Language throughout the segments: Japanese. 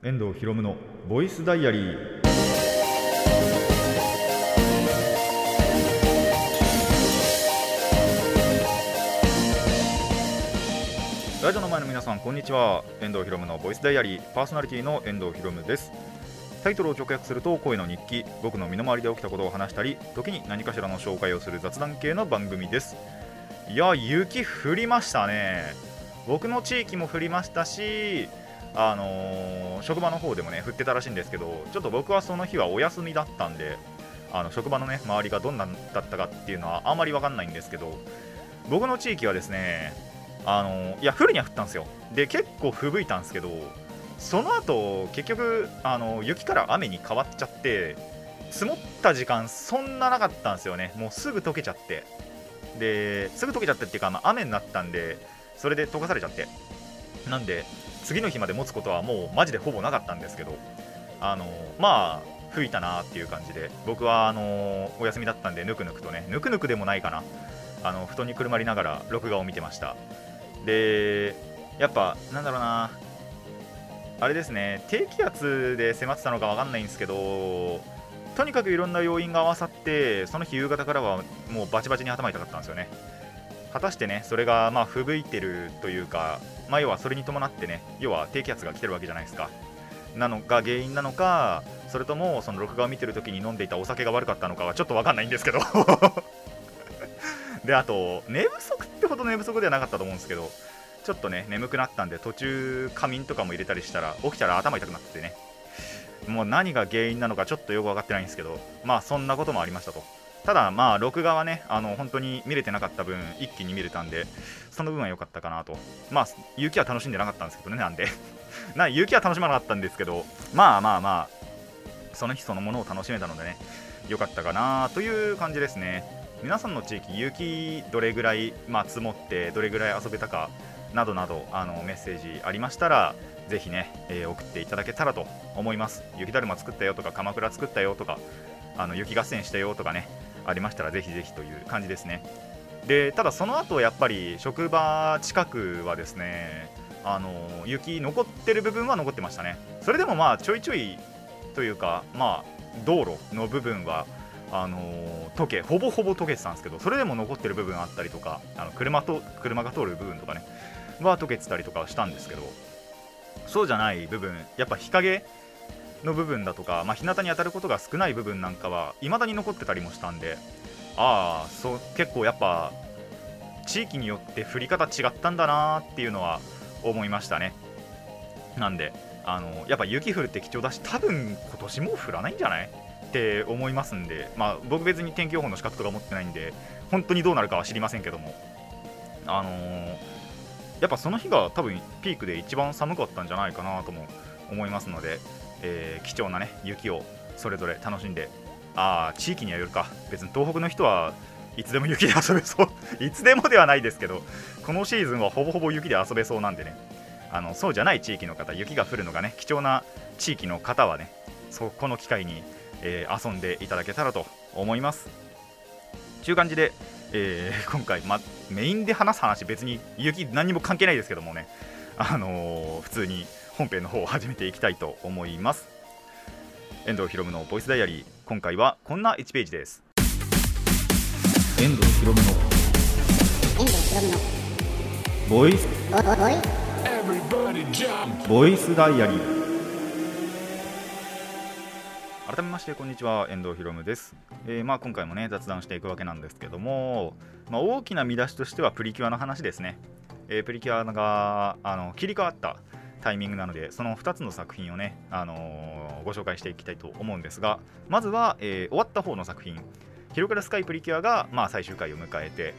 遠藤博夢のボイスダイアリー。ラジオの前の皆さんこんにちは。遠藤博夢のボイスダイアリー。パーソナリティの遠藤博夢です。タイトルを直訳すると声の日記。僕の身の回りで起きたことを話したり時に何かしらの紹介をする雑談系の番組です。いや雪降りましたね。僕の地域も降りましたしあのー職場の方でもね降ってたらしいんですけどちょっと僕はその日はお休みだったんであの職場のね周りがどんなだったかっていうのはあんまり分かんないんですけど僕の地域はですねあのーいや降るには降ったんですよ。で結構吹雪いたんですけどその後結局あの雪から雨に変わっちゃって積もった時間そんななかったんですよね。もうすぐ溶けちゃって。ですぐ溶けちゃってっていうか、まあ、雨になったんでそれで溶かされちゃって。なんで次の日まで持つことはもうマジでほぼなかったんですけどあのまあ吹いたなっていう感じで僕はあのお休みだったんでぬくぬくとねぬくぬくでもないかな。あの布団にくるまりながら録画を見てました。でやっぱなんだろうなあれですね低気圧で迫ってたのか分かんないんですけどとにかくいろんな要因が合わさってその日夕方からはもうバチバチに頭痛かったんですよね。果たしてねそれがまあ吹雪いてるというか、まあ、要はそれに伴ってね要は低気圧が来てるわけじゃないですか。なのが原因なのかそれともその録画を見てる時に飲んでいたお酒が悪かったのかはちょっと分かんないんですけど。であと寝不足ってほど寝不足ではなかったと思うんですけどちょっとね眠くなったんで途中仮眠とかも入れたりしたら起きたら頭痛くなっててね。もう何が原因なのかちょっとよく分かってないんですけどまあそんなこともありましたと。ただまあ録画はねあの本当に見れてなかった分一気に見れたんでその分は良かったかなと。まあ雪は楽しんでなかったんですけどねなんで。な雪は楽しまなかったんですけどまあまあまあその日そのものを楽しめたのでね良かったかなという感じですね。皆さんの地域雪どれぐらい、まあ、積もってどれぐらい遊べたかなどなどあのメッセージありましたらぜひね、えー送っていただけたらと思います。雪だるま作ったよとか鎌倉作ったよとかあの雪合戦したよとかねありましたらぜひぜひという感じですね。でただその後やっぱり職場近くはですねあの雪残ってる部分は残ってましたね。それでもまあちょいちょいというかまあ道路の部分はあの溶けほぼほぼ溶けてたんですけどそれでも残ってる部分あったりとかあの車と車が通る部分とかねは溶けてたりとかしたんですけどそうじゃない部分やっぱ日陰の部分だとか、まあ、日向に当たることが少ない部分なんかは未だに残ってたりもしたんでああそう結構やっぱ地域によって降り方違ったんだなっていうのは思いましたね。なんであのやっぱ雪降るって貴重だし多分今年もう降らないんじゃない？って思いますんで、まあ、僕別に天気予報の資格とか持ってないんで本当にどうなるかは知りませんけども。あのーやっぱその日が多分ピークで一番寒かったんじゃないかなとも思いますので、えー貴重なね雪をそれぞれ楽しんでああ地域にはよるか。別に東北の人はいつでも雪で遊べそう。いつでもではないですけどこのシーズンはほぼほぼ雪で遊べそうなんでね。あのそうじゃない地域の方雪が降るのがね貴重な地域の方はねそこの機会に、えー遊んでいただけたらと思います。という感じで、えー今回、ま、メインで話す話別に雪何も関係ないですけどもね。あのー普通に本編の方を始めていきたいと思います。遠藤ひろむのボイスダイアリー。今回はこんな1ページです。遠藤ひろむのボイス。ボイスダイアリー。改めましてこんにちは遠藤ひろむです、えーまあ、今回もね雑談していくわけなんですけども、まあ、大きな見出しとしてはプリキュアの話ですね、えープリキュアがあの切り替わったタイミングなのでその2つの作品をね、あのーご紹介していきたいと思うんですがまずは、えー終わった方の作品「ヒロクラスカイプリキュアが」まあ、最終回を迎えて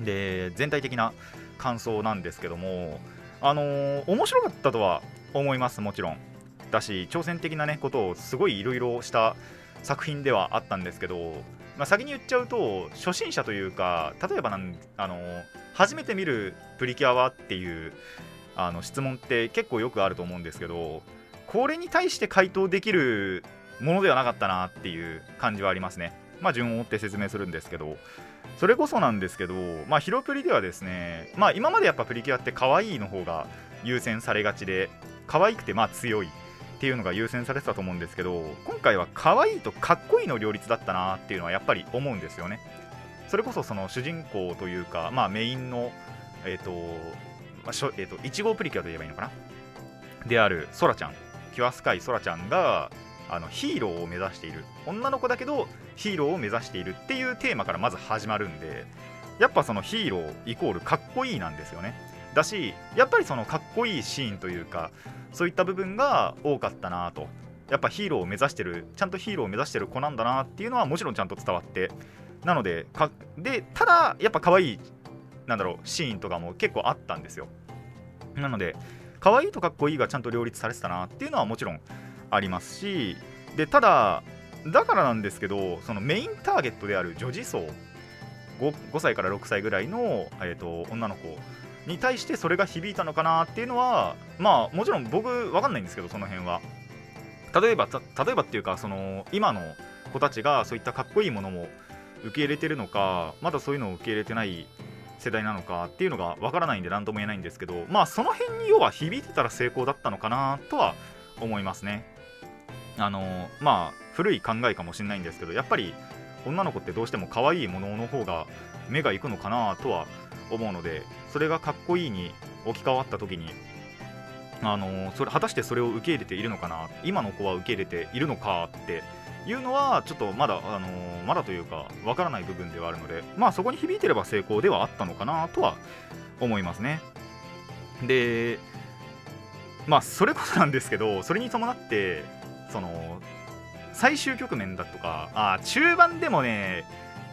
で全体的な感想なんですけどもあのー面白かったとは思いますもちろん。だし挑戦的なねことをすごいいろいろした作品ではあったんですけど、まあ、先に言っちゃうと初心者というか例えばなんあの初めて見るプリキュアはっていうあの質問って結構よくあると思うんですけどこれに対して回答できるものではなかったなっていう感じはありますね。まあ順を追って説明するんですけどそれこそなんですけど、まあ、ヒロプリではですね、まあ、今までやっぱプリキュアって可愛いの方が優先されがちで可愛くてまあ強いっていうのが優先されてたと思うんですけど今回は可愛いとかっこいいの両立だったなっていうのはやっぱり思うんですよねそれこそその主人公というか、まあ、メインのえっ、ー、と、まあしょえーと、1号プリキュアといえばいいのかな？であるソラちゃん。キュアスカイソラちゃんがあのヒーローを目指している。女の子だけどヒーローを目指しているっていうテーマからまず始まるんでやっぱそのヒーローイコールかっこいいなんですよね。だしやっぱりそのかっこいいシーンというかそういった部分が多かったなと。やっぱヒーローを目指してるちゃんとヒーローを目指してる子なんだなっていうのはもちろんちゃんと伝わって。なのでかでただやっぱ可愛いなんだろうシーンとかも結構あったんですよ。なので可愛いとかっこいいがちゃんと両立されてたなっていうのはもちろんありますしでただだからなんですけどそのメインターゲットである女児層 5, 5歳から6歳ぐらいの、えーと、女の子に対してそれが響いたのかなっていうのはまあもちろん僕分かんないんですけどその辺は。例えば例えばっていうかその今の子たちがそういったかっこいいものも受け入れてるのかまだそういうのを受け入れてない世代なのかっていうのが分からないんで何とも言えないんですけどまあその辺に要は響いてたら成功だったのかなとは思いますね。あのまあ古い考えかもしれないんですけどやっぱり女の子ってどうしても可愛いものの方が目がいくのかなとは思うのでそれがかっこいいに置き換わった時にあのそれ果たしてそれを受け入れているのかな今の子は受け入れているのかっていうのはちょっとまだ、あのー、まだというかわからない部分ではあるのでまあそこに響いてれば成功ではあったのかなとは思いますね。でまあそれこそなんですけどそれに伴ってその最終局面だとかあ中盤でもね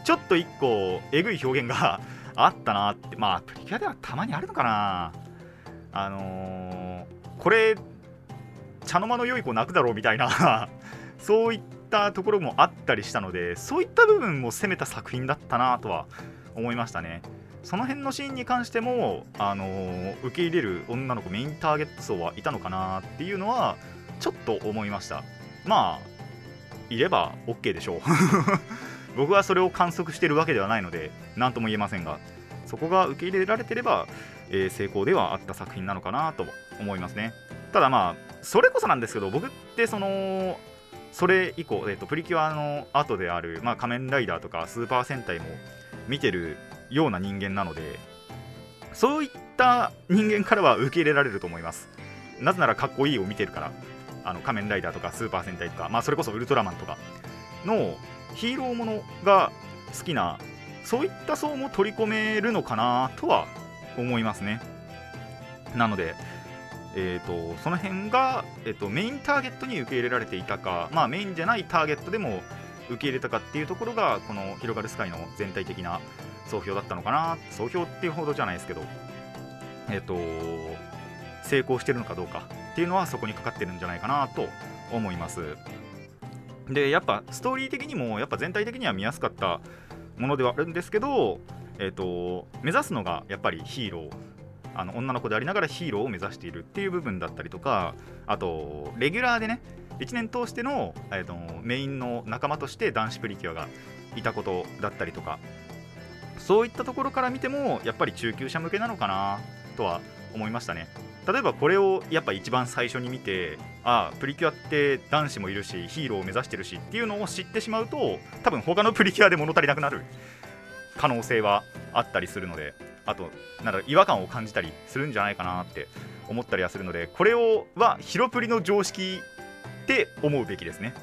ちょっと1個えぐい表現があったなってまあプリキュアではたまにあるのかな。あのー、これ茶の間の良い子泣くだろうみたいな そういっったところもあったりしたのでそういった部分も攻めた作品だったなとは思いましたね。その辺のシーンに関しても、あのー、受け入れる女の子メインターゲット層はいたのかなっていうのはちょっと思いました。まあいれば OK でしょう。僕はそれを観測してるわけではないので何とも言えませんがそこが受け入れられてれば、えー、成功ではあった作品なのかなと思いますね。ただまあそれこそなんですけど僕ってそのそれ以降、えーと、プリキュアの後である、まあ、仮面ライダーとかスーパー戦隊も見てるような人間なのでそういった人間からは受け入れられると思います。なぜならかっこいいを見てるからあの仮面ライダーとかスーパー戦隊とか、まあ、それこそウルトラマンとかのヒーローものが好きなそういった層も取り込めるのかなとは思いますね。なのでえーと、その辺が、えーと、メインターゲットに受け入れられていたか、まあ、メインじゃないターゲットでも受け入れたかっていうところがこの「広がるスカイ」の全体的な総評だったのかな。総評っていうほどじゃないですけど、えーと、成功してるのかどうかっていうのはそこにかかってるんじゃないかなと思います。でやっぱストーリー的にもやっぱ全体的には見やすかったものではあるんですけど、えー、と目指すのがやっぱりヒーローあの女の子でありながらヒーローを目指しているっていう部分だったりとかあとレギュラーでね1年通しての、えーと、メインの仲間として男子プリキュアがいたことだったりとかそういったところから見てもやっぱり中級者向けなのかなとは思いましたね。例えばこれをやっぱ一番最初に見てああプリキュアって男子もいるしヒーローを目指してるしっていうのを知ってしまうと多分他のプリキュアで物足りなくなる。可能性はあったりするのであとなんだ違和感を感じたりするんじゃないかなって思ったりはするのでこれをはヒロプリの常識って思うべきですね。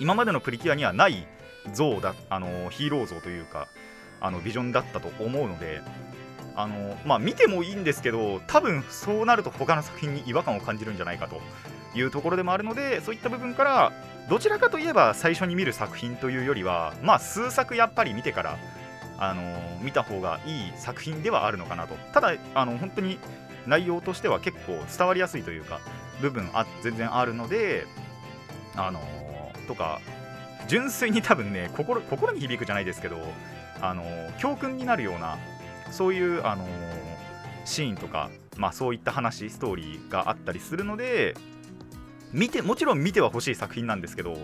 今までのプリキュアにはない像だあのヒーロー像というかあのビジョンだったと思うのであのまあ見てもいいんですけど多分そうなると他の作品に違和感を感じるんじゃないかというところでもあるのでそういった部分からどちらかといえば最初に見る作品というよりはまあ数作やっぱり見てからあの見た方がいい作品ではあるのかなと。ただあの本当に内容としては結構伝わりやすいというか部分あ全然あるのであのとか純粋に多分ね心心に響くじゃないですけどあの教訓になるようなそういうあのシーンとか、まあ、そういった話ストーリーがあったりするので見てもちろん見てはほしい作品なんですけど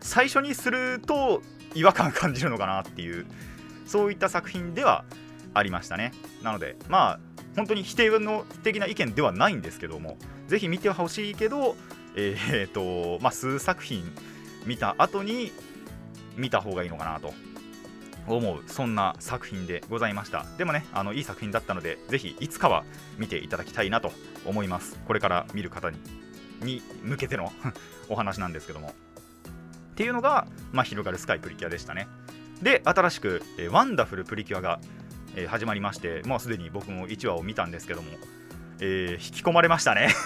最初にすると違和感感じるのかなっていうそういった作品ではありましたね。なのでまあ本当に否定の的な意見ではないんですけどもぜひ見てほしいけどえー、っとまあ数作品見た後に見た方がいいのかなと思うそんな作品でございました。でもねあのいい作品だったのでぜひいつかは見ていただきたいなと思います。これから見る方にに向けての お話なんですけども。っていうのが、まあ、広がるスカイプリキュアでしたね。で新しく、えワンダフルプリキュアが、えー、始まりましてもうすでに僕も1話を見たんですけども、えー、引き込まれましたね。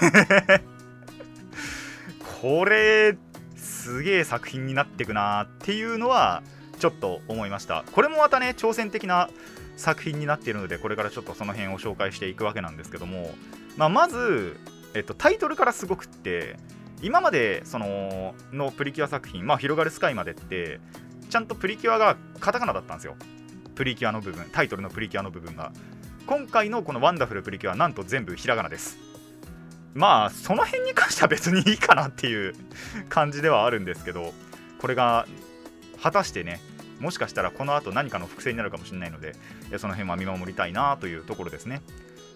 これすげえ作品になってくなっていうのはちょっと思いました。これもまたね挑戦的な作品になっているのでこれからちょっとその辺を紹介していくわけなんですけども、まあ、まず、えっと、タイトルからすごくって今までそののプリキュア作品、まあ、広がるスカイまでってちゃんとプリキュアがカタカナだったんですよ。プリキュアの部分タイトルのプリキュアの部分が。今回のこのワンダフルプリキュアなんと全部ひらがなです。まあその辺に関しては別にいいかなっていう感じではあるんですけどこれが果たしてねもしかしたらこの後何かの複製になるかもしれないのでその辺は見守りたいなというところですね。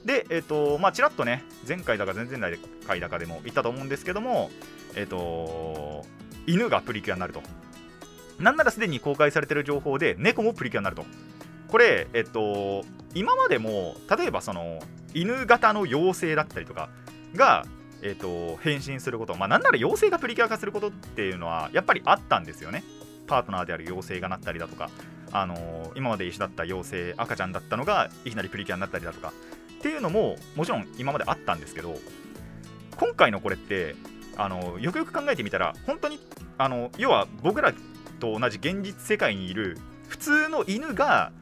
でえっ、ー、とまあちらっとね前回だか前々回だかでも言ったと思うんですけどもえっ、ー、と犬がプリキュアになると。なんならすでに公開されてる情報で猫もプリキュアになるとこれえっ、と今までも例えばその犬型の妖精だったりとかがえーと、変身すること、まあ、なんなら妖精がプリキュア化することっていうのはやっぱりあったんですよね。パートナーである妖精がなったりだとか、あのー、今まで一緒だった妖精赤ちゃんだったのがいきなりプリキュアになったりだとかっていうのももちろん今まであったんですけど今回のこれってあのよくよく考えてみたら本当にあの要は僕らと同じ現実世界にいる普通の犬が、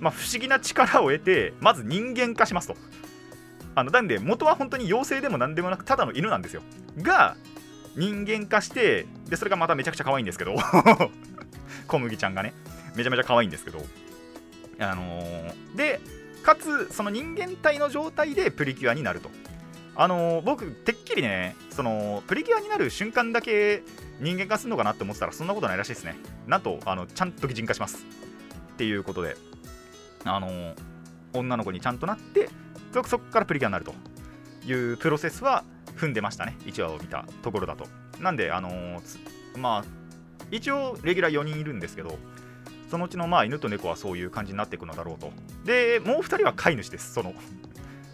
まあ、不思議な力を得てまず人間化しますと。あのなんで元は本当に妖精でも何でもなくただの犬なんですよ。が人間化してでそれがまためちゃくちゃ可愛いんですけど 小麦ちゃんがねめちゃめちゃ可愛いんですけどあのー、でかつその人間体の状態でプリキュアになるとあのー、僕てっきりねそのプリキュアになる瞬間だけ人間化するのかなって思ってたらそんなことないらしいですね。なんとあのちゃんと擬人化します。っていうことで。あの、女の子にちゃんとなってそこからプリキュアになると。いうプロセスは踏んでましたね。1話を見たところだと。なんであの、まあ一応レギュラー4人いるんですけどそのうちのまあ犬と猫はそういう感じになっていくのだろうと。でもう2人は飼い主です。その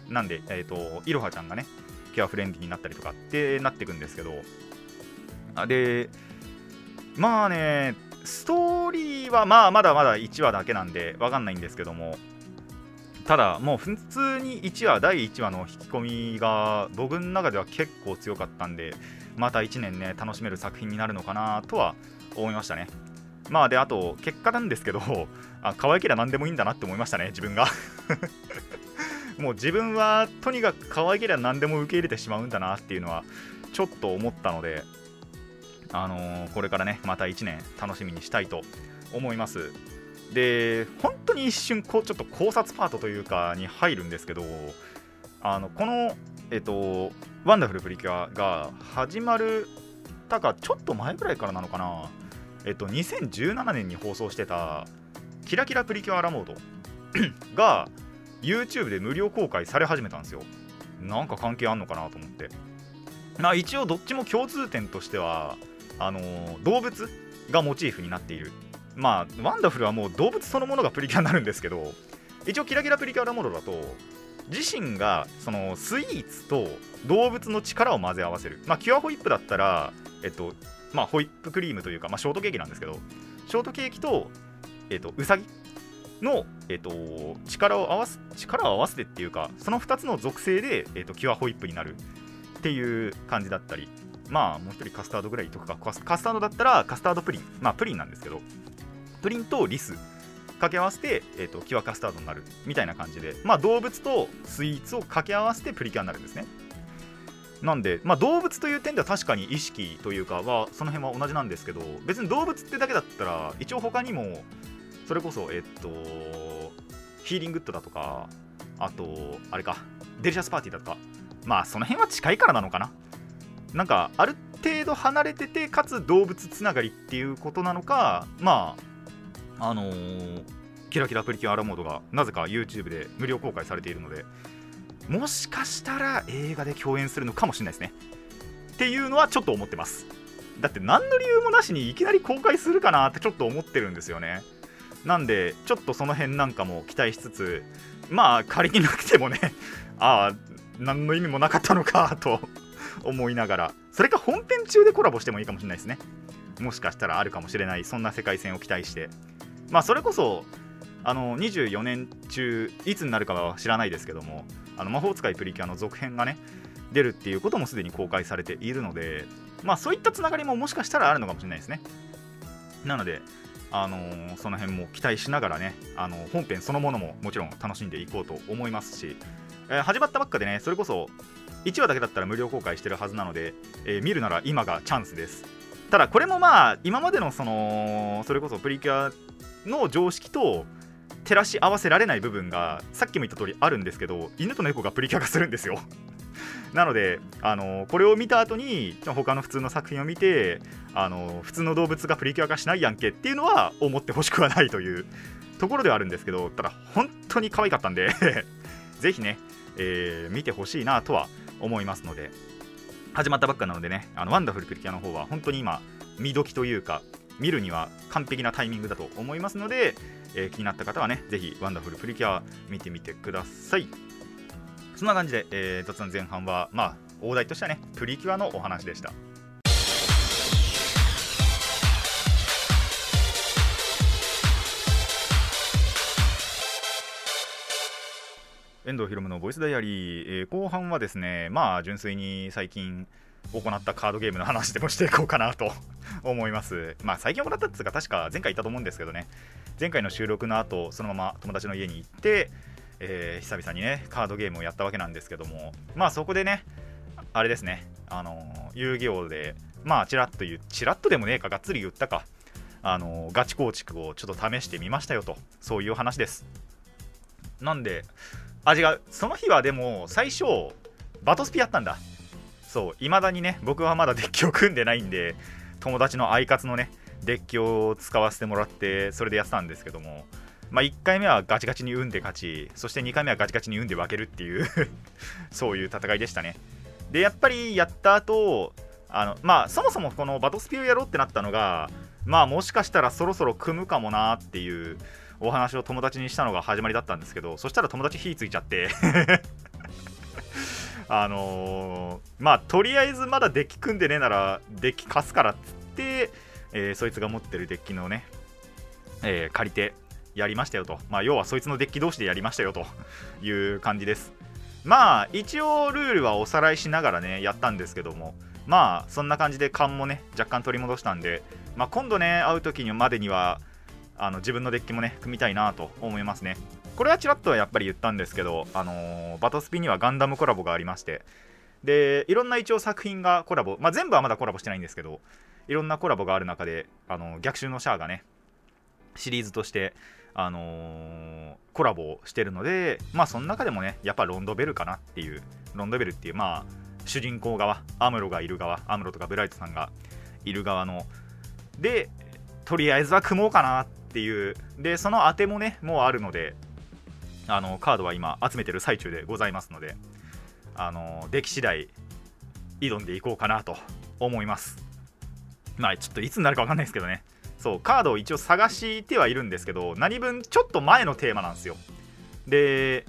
なんでえっ、ー、といろはちゃんがねケアフレンディになったりとかってなっていくんですけど。でまあねストーリーはまあまだまだ1話だけなんでわかんないんですけども。ただもう普通に1話第1話の引き込みが僕の中では結構強かったんでまた1年ね楽しめる作品になるのかなとは思いましたね。まあであと結果なんですけどあ可愛ければ何でもいいんだなって思いましたね自分が。もう自分はとにかく可愛ければ何でも受け入れてしまうんだなっていうのはちょっと思ったのであのー、これからねまた1年楽しみにしたいと思います。で本当に一瞬こうちょっと考察パートというかに入るんですけどあのこのえっとワンダフルプリキュアが始まるたかちょっと前ぐらいからなのかな。えっと2017年に放送してたキラキラプリキュアラモード が YouTube で無料公開され始めたんですよ。なんか関係あんのかなと思って。まあ一応どっちも共通点としてはあのー、動物がモチーフになっている。まあワンダフルはもう動物そのものがプリキュアになるんですけど一応キラキラプリキュアラモードだと自身がそのスイーツと動物の力を混ぜ合わせる。まあキュアホイップだったらえっとまあホイップクリームというか、まあ、ショートケーキなんですけどショートケーキとえっとウサギの、えっと、力を合わす力を合わせてっていうかその2つの属性で、えっと、キュアホイップになるっていう感じだったり。まあもう一人カスタードぐらいとか。カスタードだったらカスタードプリン。まあプリンなんですけど。プリンとリス。掛け合わせて、えーと、キュアカスタードになるみたいな感じで、まあ、動物とスイーツを掛け合わせてプリキュアになるんですね。なんで、まあ、動物という点では確かに意識というかはその辺は同じなんですけど別に動物ってだけだったら一応他にもそれこそえっとヒーリングッドだとかあとあれかデリシャスパーティーだとか。まあその辺は近いからなのかな。なんかある程度離れててかつ動物つながりっていうことなのかまああのー、キラキラプリキュアラモードがなぜか YouTube で無料公開されているのでもしかしたら映画で共演するのかもしれないですね。っていうのはちょっと思ってます。だって何の理由もなしにいきなり公開するかなってちょっと思ってるんですよね。なんでちょっとその辺なんかも期待しつつまあ仮になくてもねああ何の意味もなかったのかと思いながらそれか本編中でコラボしてもいいかもしれないですね。もしかしたらあるかもしれないそんな世界線を期待して。まあそれこそあの24年中いつになるかは知らないですけどもあの魔法使いプリキュアの続編がね出るっていうこともすでに公開されているのでまあそういったつながりももしかしたらあるのかもしれないですね。なのであのー、その辺も期待しながらね、あのー、本編そのものももちろん楽しんでいこうと思いますし、えー、始まったばっかでねそれこそ1話だけだったら無料公開してるはずなので、え見るなら今がチャンスです。ただこれもまあ今までのそのそれこそプリキュアの常識と照らし合わせられない部分がさっきも言った通りあるんですけど犬と猫がプリキュア化するんですよ。なので、あのこれを見た後に他の普通の作品を見て、あの普通の動物がプリキュア化しないやんけっていうのは思ってほしくはないという ところではあるんですけどただ本当に可愛かったんで ぜひね、えー、見てほしいなとは思いますので始まったばっかなのでねあのワンダフルプリキュアの方は本当に今見時というか見るには完璧なタイミングだと思いますので、えー、気になった方はね、ぜひワンダフルプリキュア見てみてください。そんな感じで、えー、雑談前半は、まあ、大台としてはね、プリキュアのお話でした。遠藤ひろむのボイスダイアリー、えー、後半はですね、まあ、純粋に最近行ったカードゲームの話でもしていこうかなと 思います。まあ、最近行ったっていうか、確か前回言ったと思うんですけどね、前回の収録の後そのまま友達の家に行って、えー、久々にね、カードゲームをやったわけなんですけども、まあ、そこでね、あれですね、あの遊戯王で、まあ、ちらっと言う、ちらっとでもねえか、がっつり言ったか、あのガチ構築をちょっと試してみましたよと、そういう話です。なんで、味が、その日はでも、最初、バトスピやったんだ。そう、いまだにね、僕はまだデッキを組んでないんで、友達のアイカツのね、デッキを使わせてもらって、それでやってたんですけども、まあ、1回目はガチガチに運で勝ち、そして2回目はガチガチに運で分けるっていう そういう戦いでしたね。で、やっぱりやった後、あのまあ、そもそもこのバトスピをやろうってなったのが、まあ、もしかしたらそろそろ組むかもなっていうお話を友達にしたのが始まりだったんですけど、そしたら友達火ついちゃって。あのー、まあ、とりあえずまだデッキ組んでねえなら、デッキ貸すからっつって、えー、そいつが持ってるデッキのね、えー、借りてやりましたよと、まあ、要はそいつのデッキ同士でやりましたよと。いう感じです。まあ、一応ルールはおさらいしながらね、やったんですけども、まあ、そんな感じで勘もね、若干取り戻したんで、まあ、今度ね、会う時にまでには、あの自分のデッキもね、組みたいなと思いますね。これはちらっとやっぱり言ったんですけど、あのー、バトスピにはガンダムコラボがありまして、で、いろんな一応作品がコラボ、まあ、全部はまだコラボしてないんですけど、いろんなコラボがある中で、あの逆襲のシャアがね、シリーズとして、あのー、コラボをしてるので、まあ、その中でもね、やっぱロンドベルかなっていう、ロンドベルっていう、まあ、主人公側、アムロがいる側、アムロとかブライトさんがいる側の、で、とりあえずは組もうかなっていう、で、その当てもね、もうあるので、あのカードは今集めてる最中でございますので、あの出来次第挑んでいこうかなと思います。まあちょっといつになるか分かんないですけどね。そう、カードを一応探してはいるんですけど、何分ちょっと前のテーマなんですよ。で、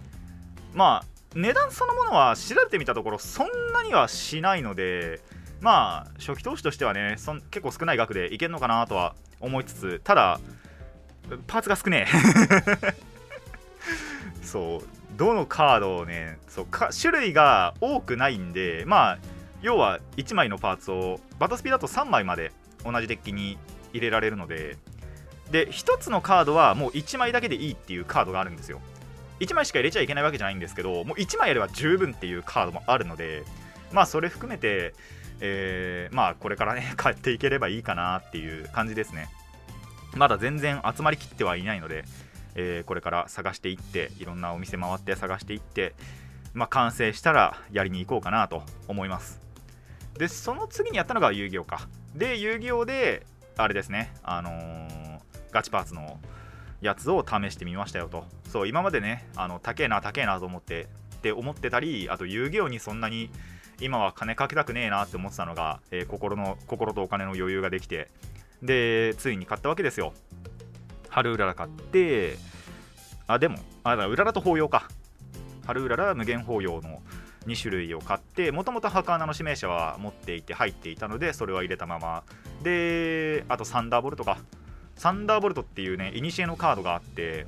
まあ、値段そのものは調べてみたところ、そんなにはしないので、まあ、初期投資としてはね、そん結構少ない額でいけるのかなとは思いつつ、ただ、パーツが少ねえ。そうどのカードをねそうか種類が多くないんでまあ要は1枚のパーツをバトスピだと3枚まで同じデッキに入れられるのでで1つのカードはもう1枚だけでいいっていうカードがあるんですよ。1枚しか入れちゃいけないわけじゃないんですけどもう1枚やれば十分っていうカードもあるのでまあそれ含めて、えー、まあこれからね買っていければいいかなっていう感じですね。まだ全然集まりきってはいないのでえー、これから探していっていろんなお店回って探していって、まあ、完成したらやりに行こうかなと思います。でその次にやったのが遊戯王か。で遊戯王であれですねあのー、ガチパーツのやつを試してみましたよと。そう今までねあの高えな高えなと思ってって思ってたりあと遊戯王にそんなに今は金かけたくねえなって思ってたのが、えー、心の心とお金の余裕ができてでついに買ったわけですよ。春うらら買ってあでもあだうららと法要か。春うらら無限法要の2種類を買ってもともと墓穴の指名者は持っていて入っていたのでそれは入れたまま。であとサンダーボルトか。サンダーボルトっていうねイニシエのカードがあって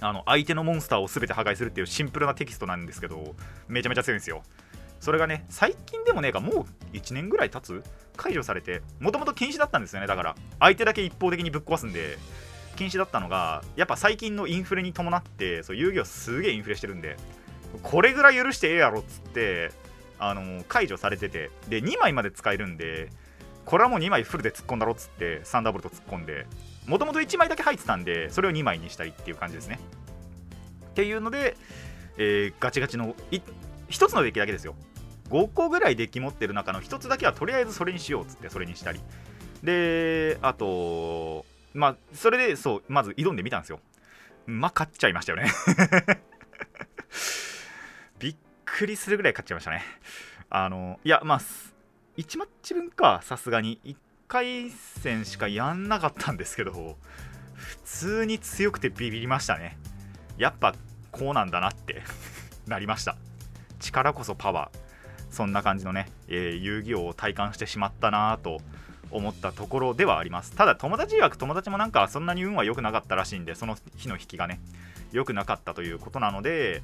あの相手のモンスターを全て破壊するっていうシンプルなテキストなんですけどめちゃめちゃ強いんですよ。それがね最近でもねえかもう1年ぐらい経つ？解除されて。もともと禁止だったんですよね。だから相手だけ一方的にぶっ壊すんで。禁止だったのがやっぱ最近のインフレに伴ってそう遊戯王すげえインフレしてるんで。これぐらい許してええやろっつってあの解除されてて。で2枚まで使えるんでこれはもう2枚フルで突っ込んだろっつってサンダーボルト突っ込んで。もともと1枚だけ入ってたんでそれを2枚にしたいっていう感じですね。っていうので、えー、ガチガチの1つのデッキだけですよ。5個ぐらいデッキ持ってる中の1つだけはとりあえずそれにしようっつってそれにしたり。であとまあそれでそうまず挑んでみたんですよ。まあ勝っちゃいましたよね。びっくりするぐらい勝っちゃいましたね。あのいやまあ1マッチ分かさすがに。1回戦しかやんなかったんですけど普通に強くてビビりましたね。やっぱこうなんだなって。なりました。力こそパワー。そんな感じのね、えー、遊戯王を体感してしまったなと思ったところではあります。ただ友達曰く友達もなんかそんなに運は良くなかったらしいんでその日の引きがね良くなかったということなので、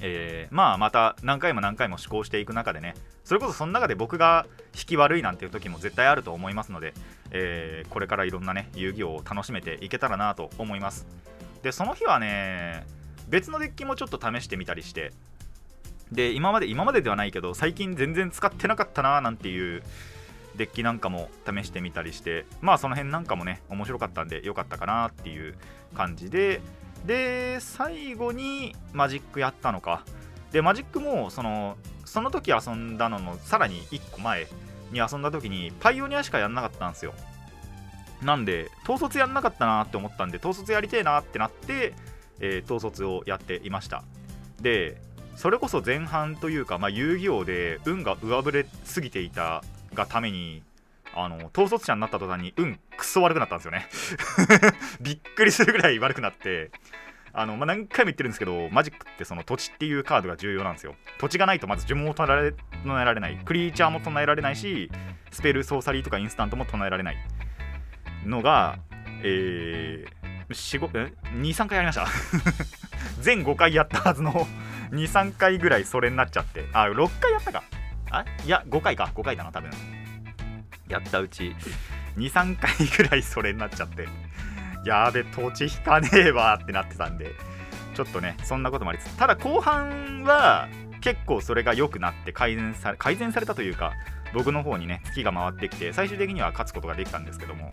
えー、まあまた何回も何回も試行していく中でねそれこそその中で僕が引き悪いなんていう時も絶対あると思いますので、えー、これからいろんなね遊戯王を楽しめていけたらなと思います。でその日はね別のデッキもちょっと試してみたりしてで今まで今までではないけど最近全然使ってなかったななんていうデッキなんかも試してみたりしてまあその辺なんかもね面白かったんで良かったかなっていう感じでで最後にマジックやったのか。でマジックもそのその時遊んだののさらに1個前に遊んだ時にパイオニアしかやんなかったんですよ。なんで統率やんなかったなって思ったんで統率やりてえなってなって、えー、統率をやっていました。でそれこそ前半というか、まあ、遊戯王で運が上振れすぎていたがためにあの統率者になった途端に運クソ悪くなったんですよね。びっくりするぐらい悪くなってあの、まあ、何回も言ってるんですけどマジックってその土地っていうカードが重要なんですよ。土地がないとまず呪文を唱えられない。クリーチャーも唱えられないしスペルソーサリーとかインスタントも唱えられない。のがえー、23回やりました。全5回やったはずの23回ぐらいそれになっちゃって。あ6回やったか。あいや5回か。5回だな多分。やったうち。23回ぐらいそれになっちゃって。やべ土地引かねえわってなってたんで。ちょっとねそんなこともありつつ。ただ後半は結構それが良くなって改善さ改善されたというか僕の方にね月が回ってきて最終的には勝つことができたんですけども。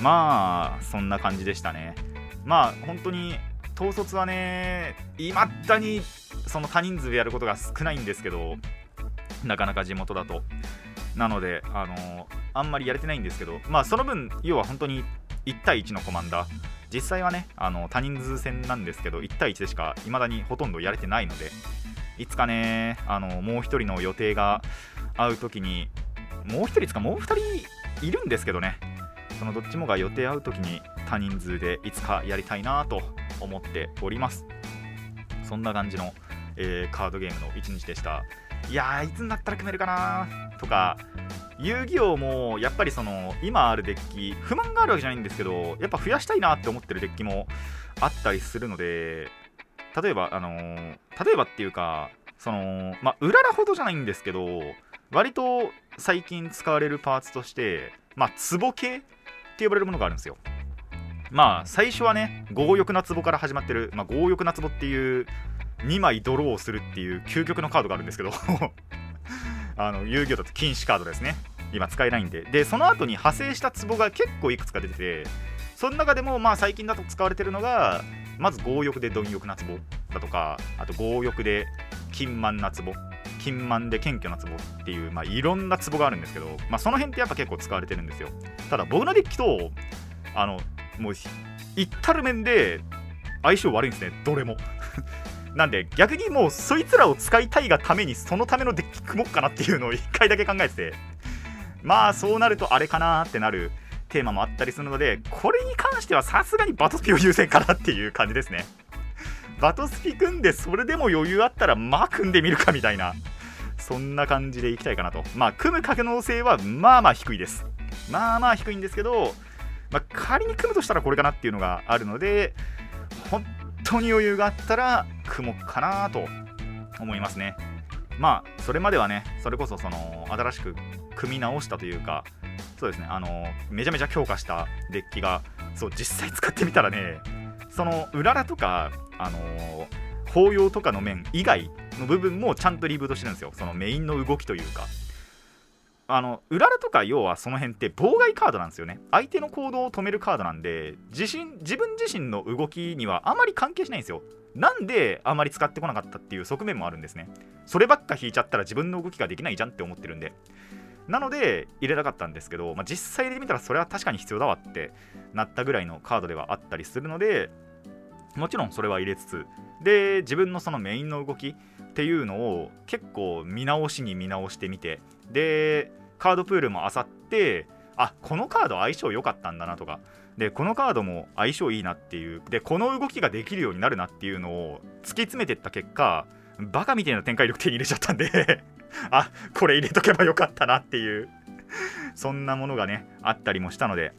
まあそんな感じでしたね。まあ本当に統率はねいまだにその多人数でやることが少ないんですけどなかなか地元だと。なのであのあんまりやれてないんですけどまあその分要は本当に1対1のコマンダー。実際はねあの多人数戦なんですけど1対1でしか未だにほとんどやれてないのでいつかねあのもう1人の予定が合う時にもう1人つかもう2人いるんですけどね。そのどっちもが予定合う時に多人数でいつかやりたいなと思っております。そんな感じのえー、カードゲームの一日でした。いやーいつになったら組めるかなとか遊戯王もやっぱりその今あるデッキ不満があるわけじゃないんですけどやっぱ増やしたいなって思ってるデッキもあったりするので例えばあのー、例えばっていうかそのまあうららほどじゃないんですけど割と最近使われるパーツとしてまあ壺系って呼ばれるものがあるんですよ。まあ最初はね強欲な壺から始まってる、まあ、強欲な壺っていう2枚ドローをするっていう究極のカードがあるんですけど あの遊戯王だと禁止カードですね。今使えないんで。でその後に派生した壺が結構いくつか出ててその中でもまあ最近だと使われてるのがまず強欲で貪欲な壺だとかあと強欲で金満な壺金満で謙虚な壺っていう、まあ、いろんな壺があるんですけど、まあ、その辺ってやっぱ結構使われてるんですよ。ただ僕のデッキとあのもういったる面で相性悪いんですね。どれも。なんで逆にもうそいつらを使いたいがためにそのためのデッキ組もうかなっていうのを1回だけ考えてて。まあそうなるとあれかなってなるテーマもあったりするのでこれに関してはさすがにバトスピを優先かなっていう感じですね。バトスピ組んでそれでも余裕あったらまあ組んでみるかみたいなそんな感じでいきたいかなと。まあ組む可能性はまあまあ低いです。まあまあ低いんですけど、まあ、仮に組むとしたらこれかなっていうのがあるので本当に余裕があったら組もうかなと思いますね。まあそれまではねそれこそその新しく組み直したというかそうですねあのめちゃめちゃ強化したデッキがそう実際使ってみたらねそのうららとかあの法要とかの面以外の部分もちゃんとリブートしてるんですよ。そのメインの動きというか。あのうららとか要はその辺って妨害カードなんですよね。相手の行動を止めるカードなんで自身自分自身の動きにはあまり関係しないんですよ。なんであまり使ってこなかったっていう側面もあるんですね。そればっか引いちゃったら自分の動きができないじゃんって思ってるんで。なので入れなかったんですけど、まあ、実際入れてみたらそれは確かに必要だわってなったぐらいのカードではあったりするのでもちろんそれは入れつつ。で自分のそのメインの動きっていうのを結構見直しに見直してみて。でカードプールも漁ってあこのカード相性良かったんだなとか。でこのカードも相性いいなっていう。でこの動きができるようになるなっていうのを突き詰めてった結果バカみたいな展開力手に入れちゃったんで。あこれ入れとけばよかったなっていう。そんなものがねあったりもしたので。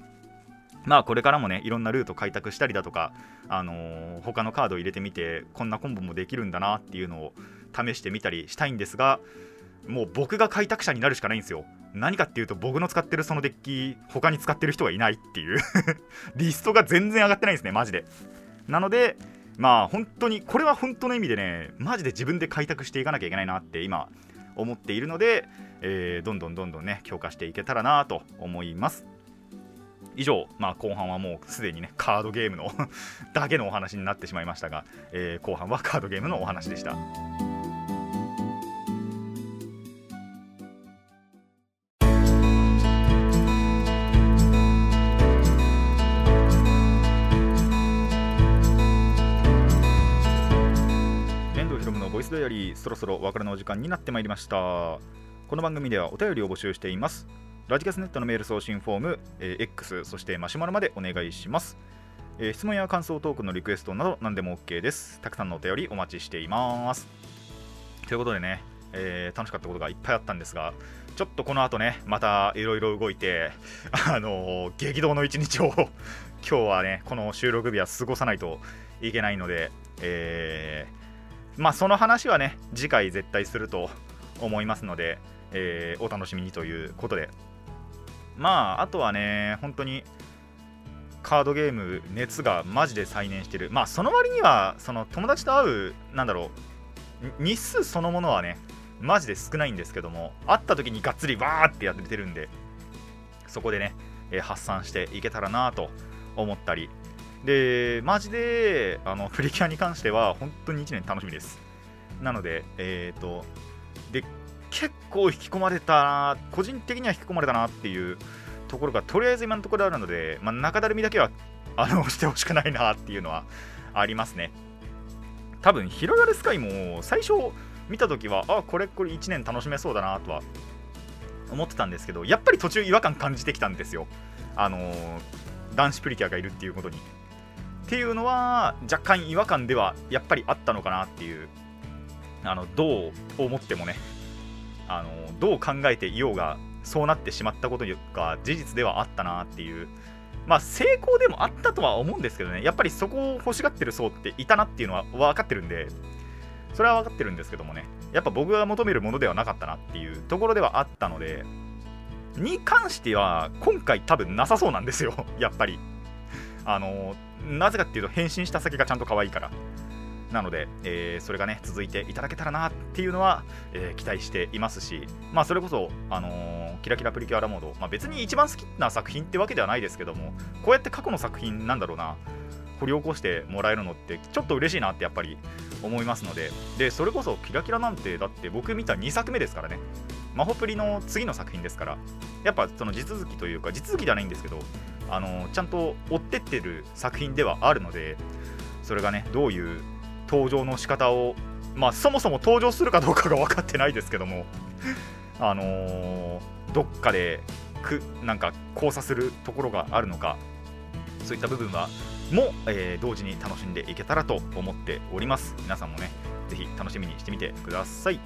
まあこれからもねいろんなルート開拓したりだとか、あのー、他のカードを入れてみてこんなコンボもできるんだなっていうのを試してみたりしたいんですがもう僕が開拓者になるしかないんですよ。何かっていうと僕の使ってるそのデッキ他に使ってる人がいないっていう リストが全然上がってないんですねマジで。なのでまあ本当にこれは本当の意味でねマジで自分で開拓していかなきゃいけないなって今思っているので、えー、どんどんどんどんね強化していけたらなと思います。以上、まあ、後半はもうすでにねカードゲームの だけのお話になってしまいましたが、えー、後半はカードゲームのお話でした。スダイアリーそろそろお別れのお時間になってまいりましたこの番組ではお便りを募集していますラジキャスネットのメール送信フォーム、えー、X そしてマシュマロまでお願いします、えー、質問や感想トークのリクエストなど何でも OK です。たくさんのお便りお待ちしています。ということでね、えー、楽しかったことがいっぱいあったんですがちょっとこの後ねまたいろいろ動いて あの激動の一日を 今日はねこの収録日は過ごさないといけないので、えー、まあその話はね次回絶対すると思いますので、えー、お楽しみにということでまああとはね本当にカードゲーム熱がマジで再燃してるまあその割にはその友達と会うなんだろう日数そのものはねマジで少ないんですけども会った時にがっつりわーってやってるんでそこでね、え、発散していけたらなと思ったりで、マジで、あの、プリキュアに関しては、本当に1年楽しみです。なので、えっ、ー、と、で、結構引き込まれたな、個人的には引き込まれたなっていうところが、とりあえず今のところあるので、まあ、中だるみだけは、あの、してほしくないなっていうのはありますね。多分、広がるスカイも、最初見たときは、あ、これこれ1年楽しめそうだなとは思ってたんですけど、やっぱり途中違和感感じてきたんですよ。あのー、男子プリキュアがいるっていうことに。っていうのは若干違和感ではやっぱりあったのかなっていうあのどう思ってもねあのどう考えていようがそうなってしまったことが事実ではあったなっていうまあ成功でもあったとは思うんですけどね。やっぱりそこを欲しがってる層っていたなっていうのは分かってるんでそれは分かってるんですけどもね。やっぱ僕が求めるものではなかったなっていうところではあったのでに関しては今回多分なさそうなんですよ。やっぱり。あのなぜかっていうと変身した先がちゃんと可愛いから。なので、えー、それがね続いていただけたらなっていうのは、えー、期待していますしまあそれこそ、あのー、キラキラプリキュアラモード、まあ、別に一番好きな作品ってわけではないですけどもこうやって過去の作品なんだろうな掘り起こしてもらえるのってちょっと嬉しいなってやっぱり思いますのででそれこそキラキラなんてだって僕見た2作目ですからね。マホプリの次の作品ですからやっぱその地続きというか地続きではないんですけどあのちゃんと追ってってる作品ではあるのでそれがねどういう登場の仕方をまあそもそも登場するかどうかが分かってないですけども あのー、どっかでくなんか交差するところがあるのかそういった部分はも、えー、同時に楽しんでいけたらと思っております。皆さんもねぜひ楽しみにしてみてください。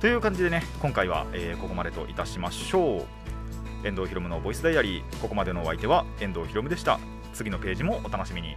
という感じでね今回は、えー、ここまでといたしましょう。遠藤ひろむのボイスダイアリー。ここまでのお相手は遠藤ひろむでした。次のページもお楽しみに。